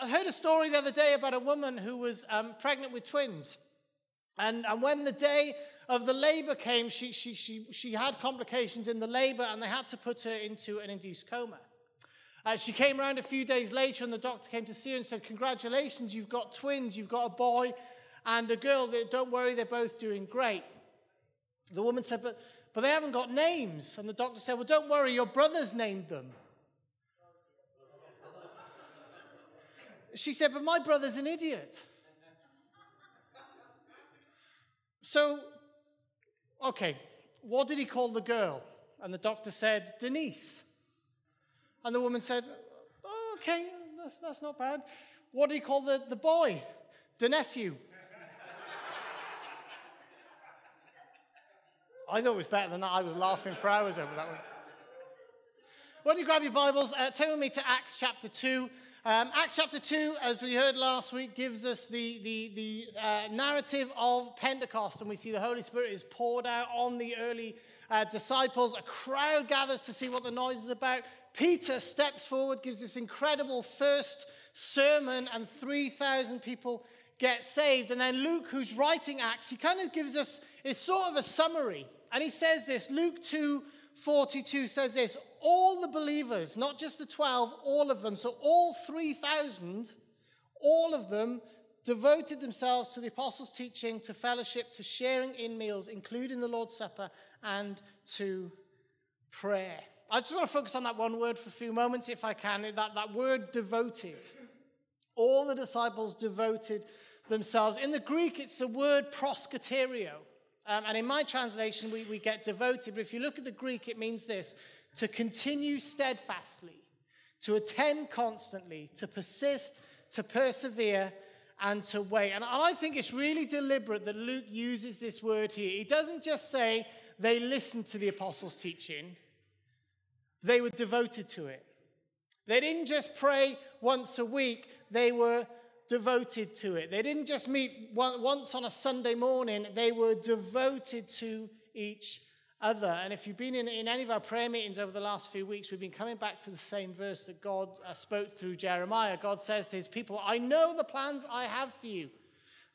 I heard a story the other day about a woman who was um, pregnant with twins. And, and when the day of the labor came, she, she, she, she had complications in the labor and they had to put her into an induced coma. Uh, she came around a few days later and the doctor came to see her and said, Congratulations, you've got twins, you've got a boy and a girl. Don't worry, they're both doing great. The woman said, But, but they haven't got names. And the doctor said, Well, don't worry, your brother's named them. She said, But my brother's an idiot. So, okay, what did he call the girl? And the doctor said, Denise. And the woman said, oh, Okay, that's, that's not bad. What did he call the, the boy? The nephew. I thought it was better than that. I was laughing for hours over that one. Why don't you grab your Bibles? Uh, turn with me to Acts chapter 2. Um, Acts chapter 2, as we heard last week, gives us the, the, the uh, narrative of Pentecost, and we see the Holy Spirit is poured out on the early uh, disciples. A crowd gathers to see what the noise is about. Peter steps forward, gives this incredible first sermon, and 3,000 people get saved. And then Luke, who's writing Acts, he kind of gives us, it's sort of a summary. And he says this Luke 2 42 says this all the believers, not just the 12, all of them, so all 3,000, all of them devoted themselves to the apostles' teaching, to fellowship, to sharing in meals, including the Lord's Supper, and to prayer. I just want to focus on that one word for a few moments, if I can, that, that word devoted. All the disciples devoted themselves. In the Greek, it's the word proskyterio. Um, and in my translation, we, we get devoted. But if you look at the Greek, it means this to continue steadfastly, to attend constantly, to persist, to persevere, and to wait. And I think it's really deliberate that Luke uses this word here. He doesn't just say they listened to the apostles' teaching, they were devoted to it. They didn't just pray once a week, they were devoted to it. They didn't just meet once on a Sunday morning, they were devoted to each other. And if you've been in, in any of our prayer meetings over the last few weeks, we've been coming back to the same verse that God uh, spoke through Jeremiah. God says to his people, I know the plans I have for you.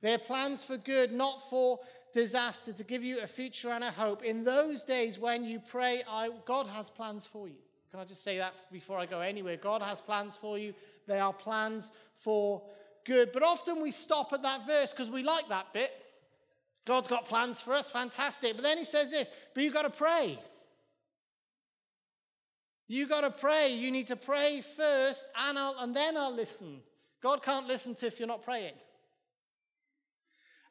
They're plans for good, not for disaster, to give you a future and a hope. In those days when you pray, I, God has plans for you. Can I just say that before I go anywhere? God has plans for you. They are plans for good. But often we stop at that verse because we like that bit. God's got plans for us, fantastic. But then he says this, but you've got to pray. You've got to pray. You need to pray first, and, I'll, and then I'll listen. God can't listen to if you're not praying.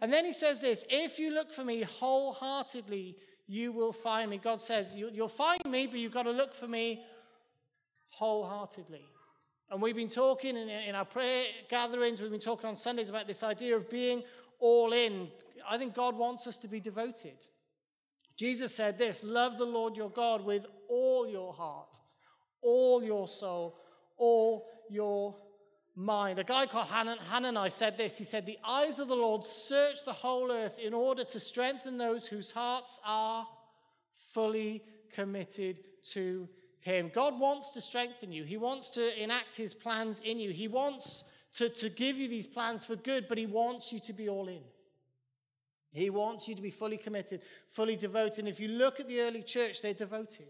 And then he says this if you look for me wholeheartedly, you will find me. God says, You'll find me, but you've got to look for me wholeheartedly. And we've been talking in, in our prayer gatherings, we've been talking on Sundays about this idea of being all in. I think God wants us to be devoted. Jesus said this love the Lord your God with all your heart, all your soul, all your mind. A guy called Hanani said this. He said, The eyes of the Lord search the whole earth in order to strengthen those whose hearts are fully committed to him. God wants to strengthen you, He wants to enact His plans in you. He wants to, to give you these plans for good, but He wants you to be all in. He wants you to be fully committed, fully devoted. And if you look at the early church, they're devoted.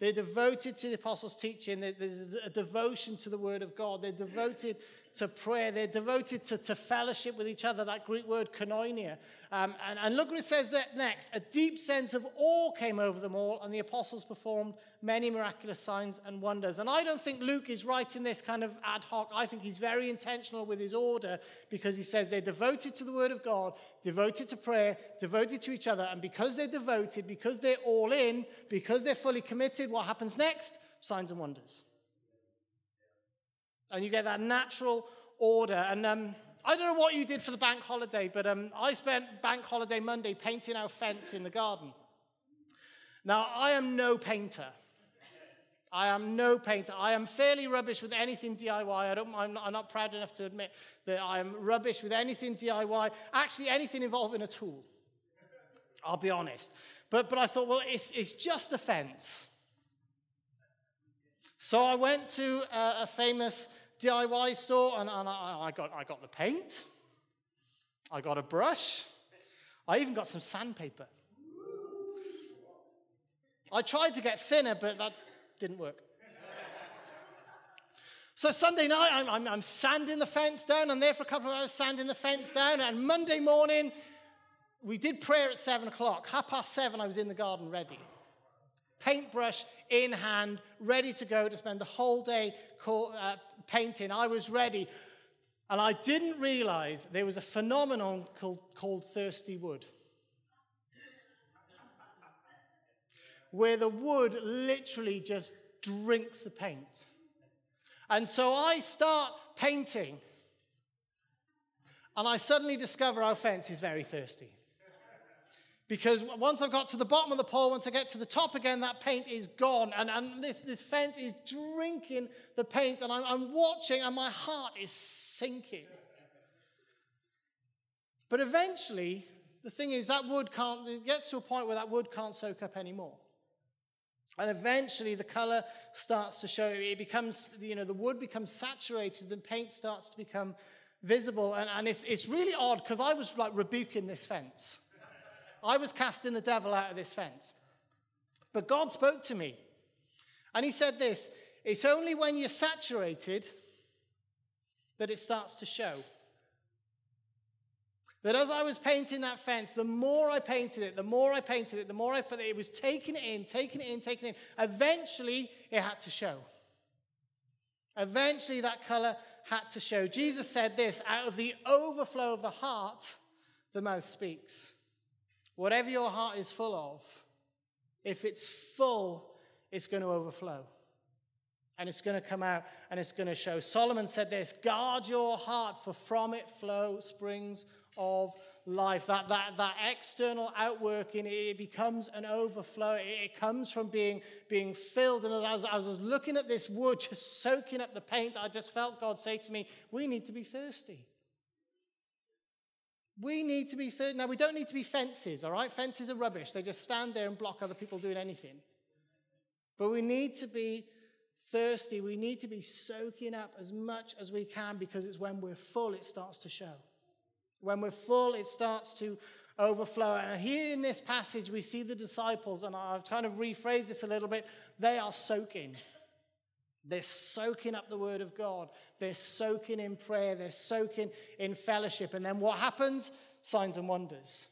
They're devoted to the apostles' teaching. There's a devotion to the word of God. They're devoted to prayer. They're devoted to, to fellowship with each other, that Greek word koinonia. Um, and, and look what it says that next. A deep sense of awe came over them all, and the apostles performed many miraculous signs and wonders. And I don't think Luke is writing this kind of ad hoc. I think he's very intentional with his order because he says they're devoted to the word of God, devoted to prayer, devoted to each other. And because they're devoted, because they're all in, because they're fully committed, what happens next? Signs and wonders. And you get that natural order. And um, I don't know what you did for the bank holiday, but um, I spent bank holiday Monday painting our fence in the garden. Now, I am no painter. I am no painter. I am fairly rubbish with anything DIY. I don't, I'm, not, I'm not proud enough to admit that I am rubbish with anything DIY. Actually, anything involving a tool. I'll be honest. But, but I thought, well, it's, it's just a fence. So I went to a, a famous DIY store and, and I, I, got, I got the paint, I got a brush, I even got some sandpaper. I tried to get thinner, but that didn't work. So Sunday night, I'm, I'm, I'm, sanding the fence down. I'm there for a couple of hours sanding the fence down. And Monday morning, we did prayer at seven o'clock. Half past seven, I was in the garden ready. Paintbrush in hand, ready to go to spend the whole day uh, painting. I was ready. And I didn't realize there was a phenomenon called, called thirsty wood. Where the wood literally just drinks the paint. And so I start painting, and I suddenly discover our fence is very thirsty. Because once I've got to the bottom of the pole, once I get to the top again, that paint is gone. And, and this, this fence is drinking the paint. And I'm, I'm watching, and my heart is sinking. But eventually, the thing is, that wood can't, it gets to a point where that wood can't soak up anymore. And eventually the color starts to show. It becomes, you know, the wood becomes saturated, the paint starts to become visible. And, and it's, it's really odd because I was like rebuking this fence. I was casting the devil out of this fence. But God spoke to me. And he said this it's only when you're saturated that it starts to show. That as I was painting that fence, the more I painted it, the more I painted it, the more I put it, it was taking it in, taking it in, taking it in. Eventually, it had to show. Eventually, that color had to show. Jesus said this out of the overflow of the heart, the mouth speaks. Whatever your heart is full of, if it's full, it's going to overflow. And it's going to come out and it's going to show. Solomon said this guard your heart, for from it flow springs of life. That, that, that external outworking, it becomes an overflow. It, comes from being, being filled. And as, as I was looking at this wood, just soaking up the paint, I just felt God say to me, We need to be thirsty. We need to be thirsty. Now, we don't need to be fences, all right? Fences are rubbish. They just stand there and block other people doing anything. But we need to be thirsty. We need to be soaking up as much as we can because it's when we're full it starts to show. When we're full, it starts to overflow. And here in this passage, we see the disciples, and I've kind of rephrased this a little bit. They are soaking. They're soaking up the word of God. They're soaking in prayer. They're soaking in fellowship. And then what happens? Signs and wonders.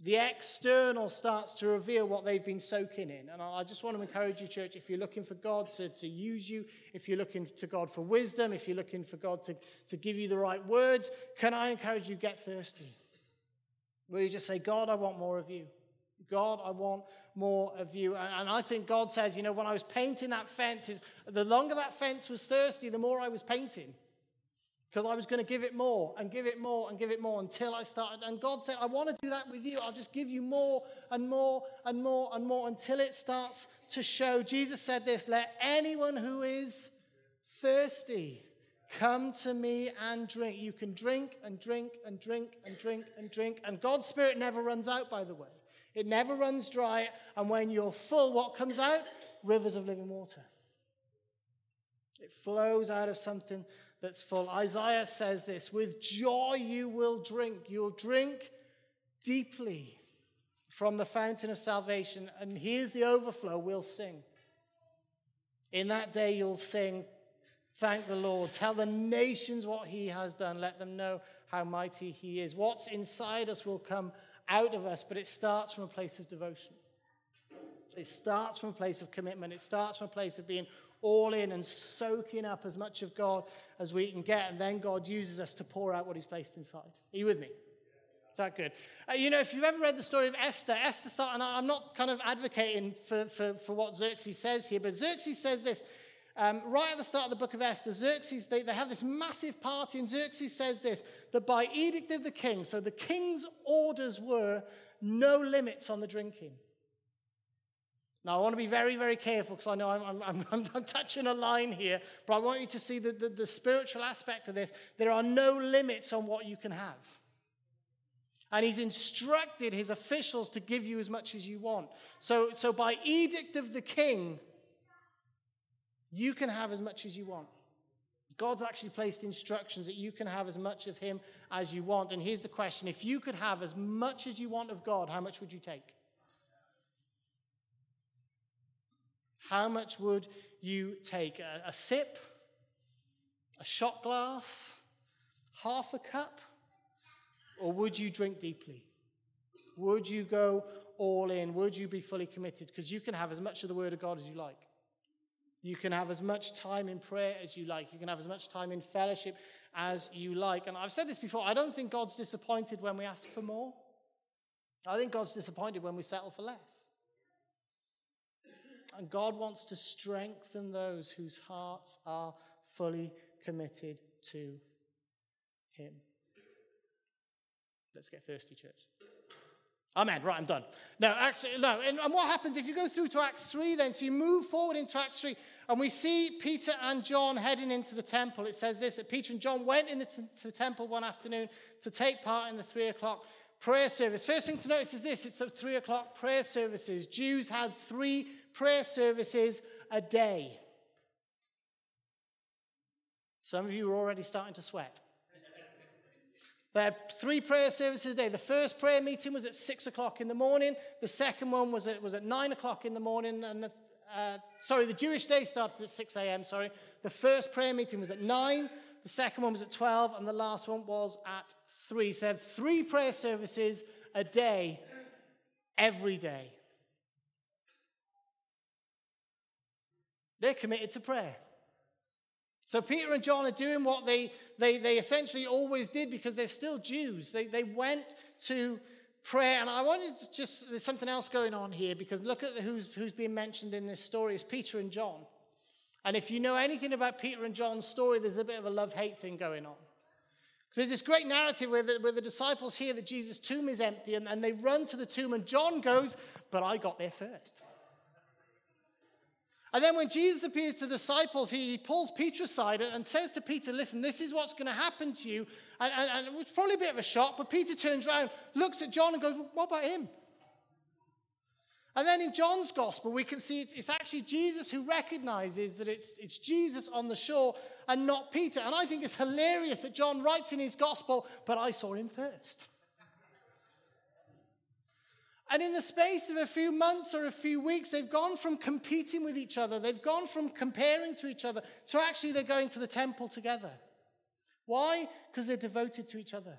The external starts to reveal what they've been soaking in. And I just want to encourage you, church, if you're looking for God to, to use you, if you're looking to God for wisdom, if you're looking for God to, to give you the right words, can I encourage you, get thirsty? Will you just say, God, I want more of you? God, I want more of you. And, I think God says, you know, when I was painting that fence, is the longer that fence was thirsty, the more I was painting because I was going to give it more and give it more and give it more until I started. And God said, I want to do that with you. I'll just give you more and more and more and more until it starts to show. Jesus said this let anyone who is thirsty come to me and drink. You can drink and drink and drink and drink and drink. And God's Spirit never runs out, by the way. It never runs dry. And when you're full, what comes out? Rivers of living water. It flows out of something that's full. Isaiah says this with joy you will drink. You'll drink deeply from the fountain of salvation. And here's the overflow we'll sing. In that day, you'll sing, Thank the Lord. Tell the nations what he has done. Let them know how mighty he is. What's inside us will come out of us, but it starts from a place of devotion. It starts from a place of commitment. It starts from a place of being all in and soaking up as much of God as we can get. And then God uses us to pour out what He's placed inside. Are you with me? Is that good? Uh, you know, if you've ever read the story of Esther, Esther started, and I'm not kind of advocating for, for, for what Xerxes says here, but Xerxes says this. Um, right at the start of the book of Esther, Xerxes, they, they have this massive party, and Xerxes says this that by edict of the king, so the king's orders were no limits on the drinking. Now, I want to be very, very careful because I know I'm, I'm, I'm, I'm, touching a line here, but I want you to see the, the, the spiritual aspect of this. There are no limits on what you can have. And he's instructed his officials to give you as much as you want. So, so by edict of the king, you can have as much as you want. God's actually placed instructions that you can have as much of Him as you want. And here's the question if you could have as much as you want of God, how much would you take? How much would you take? A, a sip? A shot glass? Half a cup? Or would you drink deeply? Would you go all in? Would you be fully committed? Because you can have as much of the Word of God as you like. You can have as much time in prayer as you like. You can have as much time in fellowship as you like. And I've said this before I don't think God's disappointed when we ask for more. I think God's disappointed when we settle for less. And God wants to strengthen those whose hearts are fully committed to Him. Let's get thirsty, church. Amen. Right, I'm done. No, actually, no. And, and, what happens if you go through to Acts 3 then? So you move forward into Acts 3, and we see Peter and John heading into the temple. It says this that Peter and John went into the temple one afternoon to take part in the three o'clock prayer service. First thing to notice is this it's the three o'clock prayer services. Jews had three prayer services a day. Some of you are already starting to sweat. They had three prayer services a day. The first prayer meeting was at six o'clock in the morning. The second one was at, was at nine o'clock in the morning. And the, uh, sorry, the Jewish day started at 6 a.m. Sorry. The first prayer meeting was at nine. The second one was at 12. And the last one was at three. So they have three prayer services a day, every day. They're committed to prayer. So Peter and John are doing what they, they, they essentially always did because they're still Jews. They, they went to prayer. And I wanted to just, there's something else going on here because look at who's, who's being mentioned in this story is Peter and John. And if you know anything about Peter and John's story, there's a bit of a love hate thing going on. Because there's this great narrative where the, where the disciples hear that Jesus' tomb is empty and, and they run to the tomb, and John goes, But I got there first. And then when Jesus appears to the disciples, he pulls Peter aside and says to Peter, Listen, this is what's going to happen to you. And, and, and, it was probably a bit of a shock, but Peter turns around, looks at John, and goes, What about him? And then in John's gospel, we can see it's, it's actually Jesus who recognizes that it's, it's Jesus on the shore and not Peter. And I think it's hilarious that John writes in his gospel, But I saw him first. And in the space of a few months or a few weeks, they've gone from competing with each other, they've gone from comparing to each other to actually they're going to the temple together. Why? Because they're devoted to each other.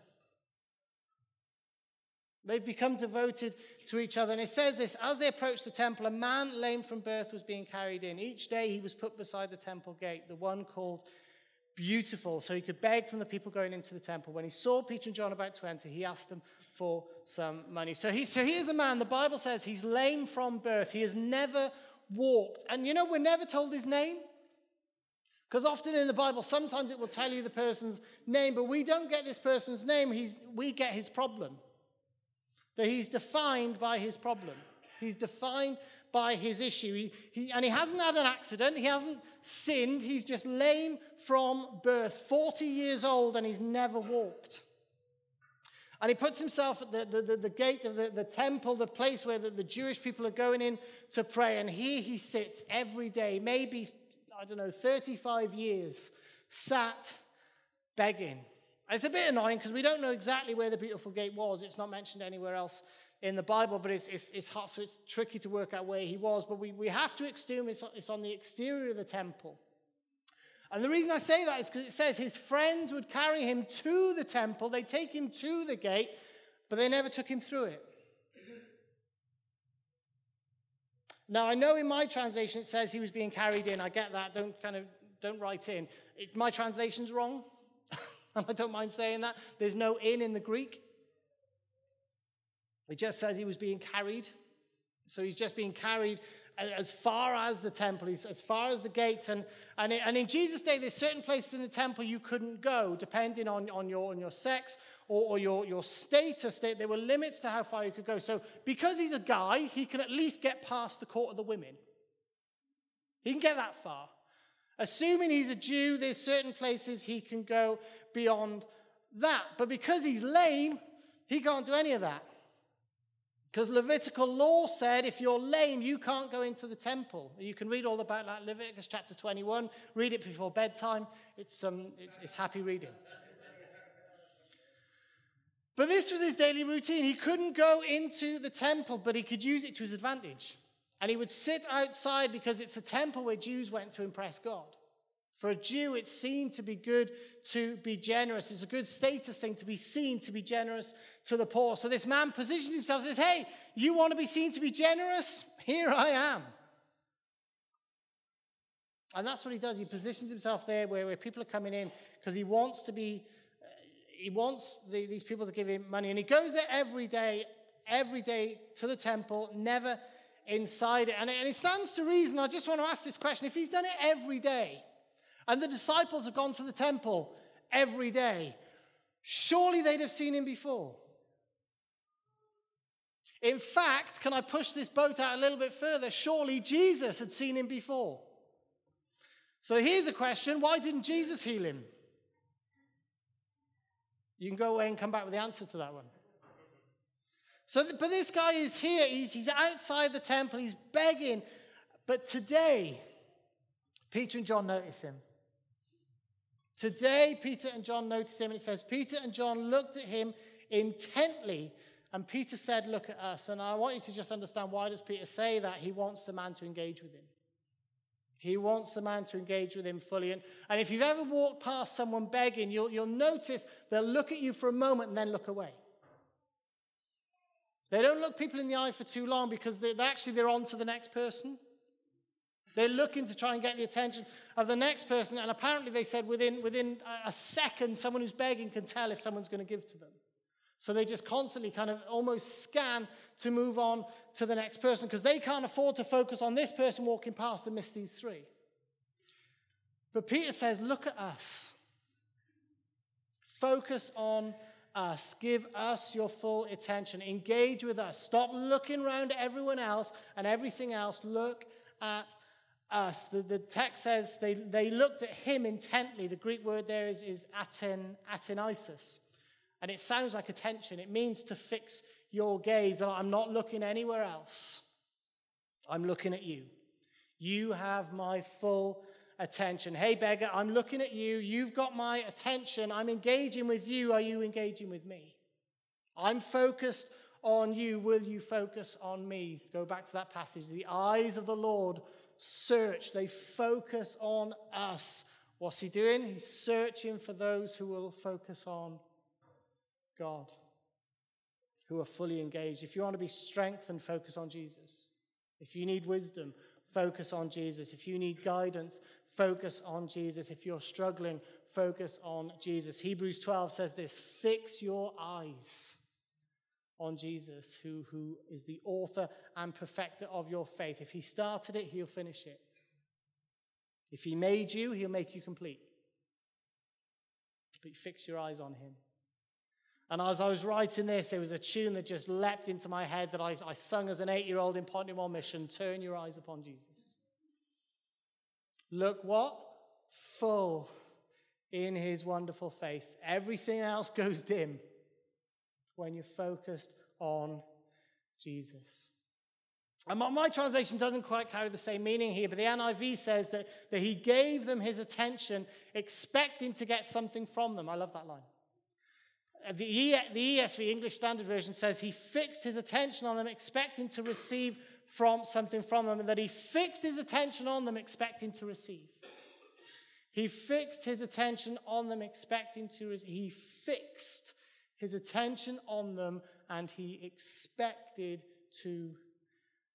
They've become devoted to each other. And it says this as they approached the temple, a man lame from birth was being carried in. Each day he was put beside the temple gate, the one called Beautiful, so he could beg from the people going into the temple. When he saw Peter and John about to enter, he asked them for some money. So, he, so here's a man, the Bible says he's lame from birth. He has never walked. And you know, we're never told his name. Because often in the Bible, sometimes it will tell you the person's name, but we don't get this person's name, he's, we get his problem. That he's defined by his problem. He's defined by his issue. He, he, and he hasn't had an accident, he hasn't sinned, he's just lame from birth, 40 years old, and he's never walked. And he puts himself at the, the, the, gate of the, the temple, the place where the, the Jewish people are going in to pray. And here he sits every day, maybe, I don't know, 35 years, sat begging. It's a bit annoying because we don't know exactly where the beautiful gate was. It's not mentioned anywhere else in the Bible, but it's, it's, it's hard, so it's tricky to work out where he was. But we, we have to assume it's, it's on the exterior of the temple. And the reason I say that is because it says his friends would carry him to the temple, they take him to the gate, but they never took him through it. Now I know in my translation it says he was being carried in. I get that. Don't kind of don't write in. It, my translation's wrong. I don't mind saying that. There's no in in the Greek. It just says he was being carried. So he's just being carried as far as the temple, as far as the gates. And, and, and in Jesus' day, there's certain places in the temple you couldn't go, depending on, on, your, on your sex or, or your, your status. There, there were limits to how far you could go. So because he's a guy, he can at least get past the court of the women. He can get that far. Assuming he's a Jew, there's certain places he can go beyond that. But because he's lame, he can't do any of that. Because Levitical law said if you're lame, you can't go into the temple. You can read all about that, Leviticus chapter 21. Read it before bedtime. It's, um, it's, it's happy reading. But this was his daily routine. He couldn't go into the temple, but he could use it to his advantage. And he would sit outside because it's a temple where Jews went to impress God. For a Jew, it's seen to be good to be generous. It's a good status thing to be seen to be generous to the poor. So this man positions himself and says, Hey, you want to be seen to be generous? Here I am. And that's what he does. He positions himself there where, where people are coming in because he wants to be, uh, he wants the, these people to give him money. And he goes there every day, every day to the temple, never inside it. And, and it stands to reason. I just want to ask this question. If he's done it every day, and the disciples have gone to the temple every day, surely they'd have seen him before. In fact, can I push this boat out a little bit further? Surely Jesus had seen him before. So here's a question why didn't Jesus heal him? You can go away and come back with the answer to that one. So, but this guy is here. He's, he's outside the temple. He's begging. But today, Peter and John notice him. Today, Peter and John noticed him, and it says, Peter and John looked at him intently, and Peter said, Look at us. And I want you to just understand why does Peter say that? He wants the man to engage with him. He wants the man to engage with him fully. And, and if you've ever walked past someone begging, you'll, you'll notice they'll look at you for a moment and then look away. They don't look people in the eye for too long because they, actually they're on to the next person. They're looking to try and get the attention of the next person. And apparently, they said within, within a second, someone who's begging can tell if someone's going to give to them. So they just constantly kind of almost scan to move on to the next person because they can't afford to focus on this person walking past and miss these three. But Peter says, Look at us. Focus on us. Give us your full attention. Engage with us. Stop looking around at everyone else and everything else. Look at us. The, the text says they, they looked at him intently. The Greek word there is, is aten, atenisis. And it sounds like attention. It means to fix your gaze. I'm not looking anywhere else. I'm looking at you. You have my full attention. Hey, beggar, I'm looking at you. You've got my attention. I'm engaging with you. Are you engaging with me? I'm focused on you. Will you focus on me? Go back to that passage. The eyes of the Lord search, they focus on us. What's he doing? He's searching for those who will focus on God, who are fully engaged. If you want to be strengthened, focus on Jesus. If you need wisdom, focus on Jesus. If you need guidance, focus on Jesus. If you're struggling, focus on Jesus. Hebrews 12 says this fix your eyes on Jesus, who, who is the author and perfecter of your faith. If he started it, he'll finish it. If he made you, he'll make you complete. But fix your eyes on him. And as I was writing this, there was a tune that just leapt into my head that I, I sung as an eight year old in Pontymoor Mission Turn your eyes upon Jesus. Look what? Full in his wonderful face. Everything else goes dim when you're focused on Jesus. And my, translation doesn't quite carry the same meaning here, but the NIV says that, that he gave them his attention, expecting to get something from them. I love that line. Uh, the, the ESV, English Standard Version, says he fixed his attention on them, expecting to receive from something from them, and that he fixed his attention on them, expecting to receive. He fixed his attention on them, expecting to receive. He fixed his attention on them, and he expected to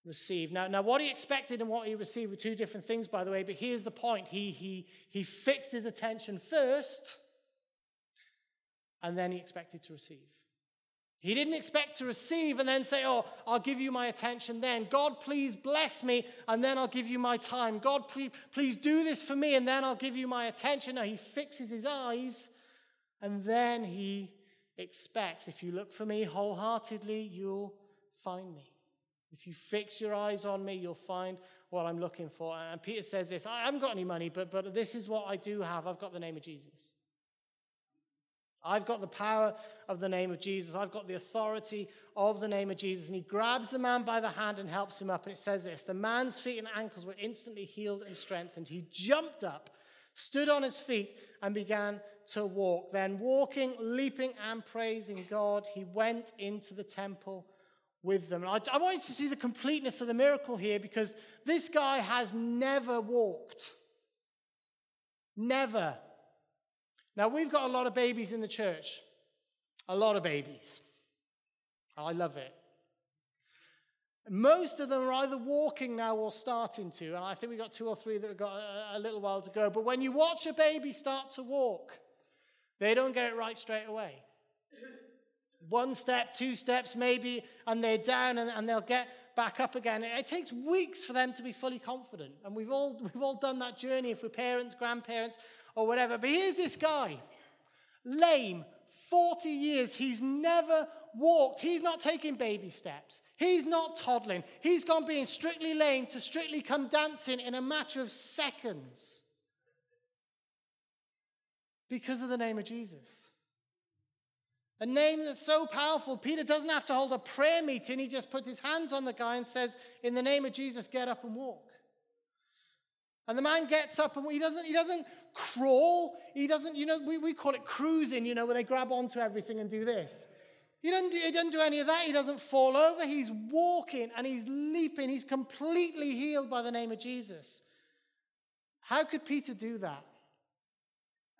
receive. Now, now, what he expected and what he received were two different things, by the way, but here's the point. He, he, he fixed his attention first, and then he expected to receive. He didn't expect to receive and then say, Oh, I'll give you my attention then. God, please bless me, and then I'll give you my time. God, please, please do this for me, and then I'll give you my attention. Now he fixes his eyes, and then he expects. If you look for me wholeheartedly, you'll find me. If you fix your eyes on me, you'll find what I'm looking for. And Peter says this I haven't got any money, but, but this is what I do have. I've got the name of Jesus. I've got the power of the name of Jesus. I've got the authority of the name of Jesus. And he grabs the man by the hand and helps him up. And it says this The man's feet and ankles were instantly healed and strengthened. He jumped up, stood on his feet, and began to walk. Then, walking, leaping, and praising God, he went into the temple with them. And I, I want you to see the completeness of the miracle here because this guy has never walked. Never. Now, we've got a lot of babies in the church, a lot of babies. I love it. Most of them are either walking now or starting to, and I think we've got two or three that have got a, a little while to go. But when you watch a baby start to walk, they don't get it right straight away. One step, two steps maybe, and they're down and, and they'll get back up again. It takes weeks for them to be fully confident. And we've all, we've all done that journey if we're parents, grandparents, or whatever. But here's this guy, lame, 40 years. He's never walked. He's not taking baby steps. He's not toddling. He's gone being strictly lame to strictly come dancing in a matter of seconds because of the name of Jesus. A name that's so powerful, Peter doesn't have to hold a prayer meeting. He just puts his hands on the guy and says, In the name of Jesus, get up and walk. And the man gets up and he doesn't, he doesn't crawl. He doesn't, you know, we, we call it cruising, you know, where they grab onto everything and do this. He doesn't, do, he doesn't do any of that. He doesn't fall over. He's walking and he's leaping. He's completely healed by the name of Jesus. How could Peter do that?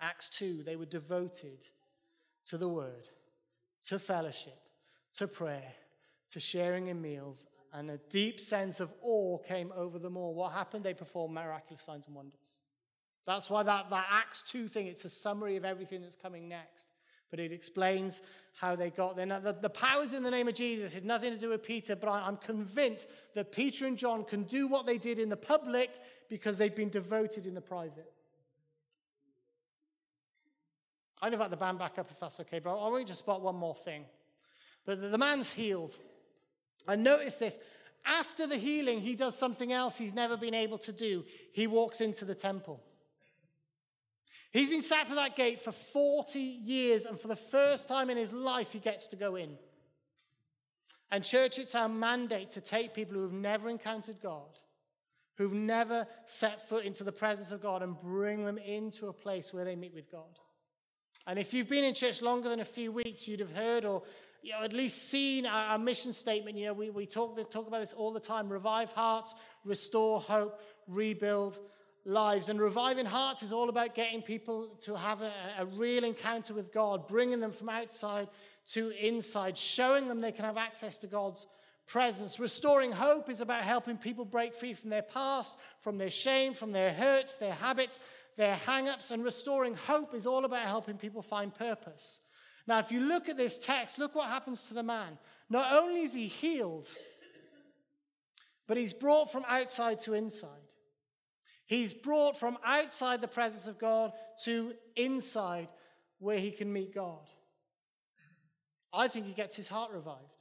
Acts 2, they were devoted to the word, to fellowship, to prayer, to sharing in meals, and a deep sense of awe came over them all. What happened? They performed miraculous signs and wonders. That's why that, that Acts 2 thing, it's a summary of everything that's coming next. But it explains how they got there. Now, the, the powers in the name of Jesus has nothing to do with Peter, but I, I'm convinced that Peter and John can do what they did in the public because they've been devoted in the private. I'd invite the band back up if that's okay, but I want you to spot one more thing. The, the, the man's healed. And notice this after the healing, he does something else he's never been able to do. He walks into the temple. He's been sat at that gate for 40 years, and for the first time in his life, he gets to go in. And, church, it's our mandate to take people who have never encountered God, who've never set foot into the presence of God, and bring them into a place where they meet with God. And if you've been in church longer than a few weeks, you'd have heard or you know, at least seen our, our mission statement. You know, we, we talk, talk about this all the time revive hearts, restore hope, rebuild lives. And reviving hearts is all about getting people to have a, a, real encounter with God, bringing them from outside to inside, showing them they can have access to God's presence. Restoring hope is about helping people break free from their past, from their shame, from their hurts, their habits, their hang ups. And restoring hope is all about helping people find purpose. Now, if you look at this text, look what happens to the man. Not only is he healed, but he's brought from outside to inside. He's brought from outside the presence of God to inside where he can meet God. I think he gets his heart revived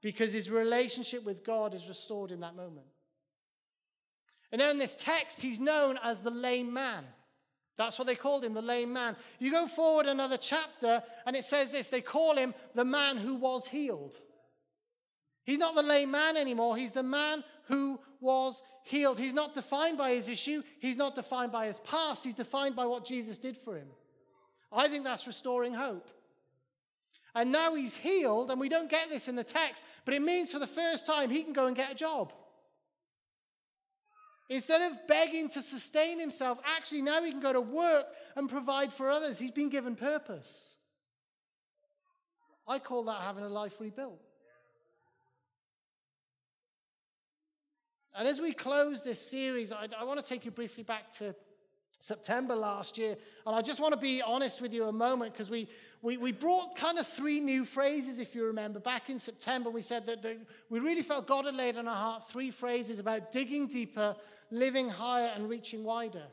because his relationship with God is restored in that moment. And now in this text, he's known as the lame man. That's what they called him, the lame man. You go forward another chapter, and it says this they call him the man who was healed. He's not the lame man anymore, he's the man who was healed. He's not defined by his issue, he's not defined by his past, he's defined by what Jesus did for him. I think that's restoring hope. And now he's healed, and we don't get this in the text, but it means for the first time he can go and get a job. Instead of begging to sustain himself, actually now he can go to work and provide for others. He's been given purpose. I call that having a life rebuilt. And as we close this series, I, I want to take you briefly back to September last year. And I just want to be honest with you a moment because we, we, we brought kind of three new phrases, if you remember. Back in September, we said that, that we really felt God had laid on our heart three phrases about digging deeper, living higher, and reaching wider.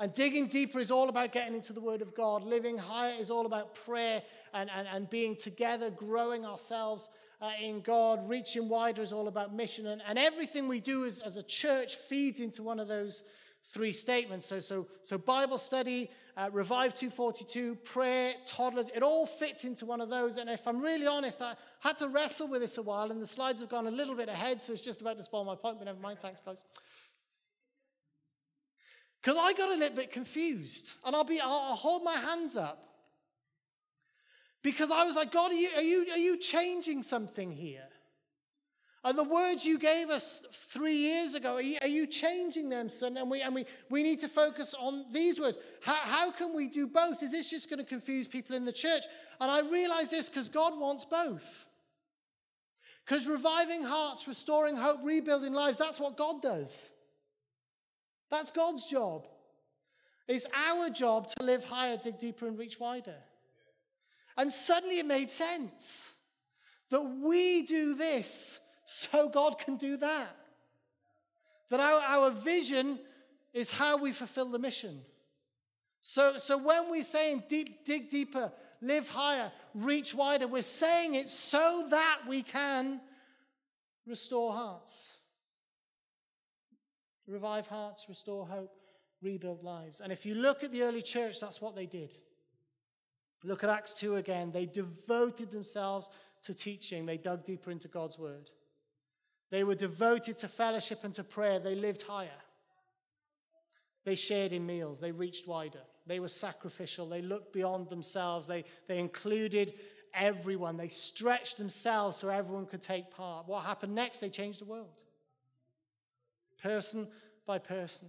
And digging deeper is all about getting into the Word of God. Living higher is all about prayer and, and, and being together, growing ourselves uh, in God. Reaching wider is all about mission. And, and everything we do as, as a church feeds into one of those three statements. So, so, so Bible study, uh, Revive 242, prayer, toddlers, it all fits into one of those. And if I'm really honest, I had to wrestle with this a while, and the slides have gone a little bit ahead, so it's just about to spoil my point, but never mind. Thanks, guys. Because I got a little bit confused, and I'll be, I'll, I'll hold my hands up. Because I was like, God, are you, are you, are you changing something here? Are the words you gave us three years ago, are you, are you changing them, son? And, we, and we, we need to focus on these words. How, how can we do both? Is this just going to confuse people in the church? And I realize this because God wants both. Because reviving hearts, restoring hope, rebuilding lives, that's what God does. That's God's job. It's our job to live higher, dig deeper, and reach wider. And suddenly it made sense that we do this so God can do that. That our, our vision is how we fulfill the mission. So, so when we're saying deep, dig deeper, live higher, reach wider, we're saying it so that we can restore hearts, revive hearts, restore hope, rebuild lives. And if you look at the early church, that's what they did. Look at Acts 2 again. They devoted themselves to teaching, they dug deeper into God's word. They were devoted to fellowship and to prayer. They lived higher. They shared in meals. They reached wider. They were sacrificial. They looked beyond themselves. They, they included everyone. They stretched themselves so everyone could take part. What happened next? They changed the world. Person by person.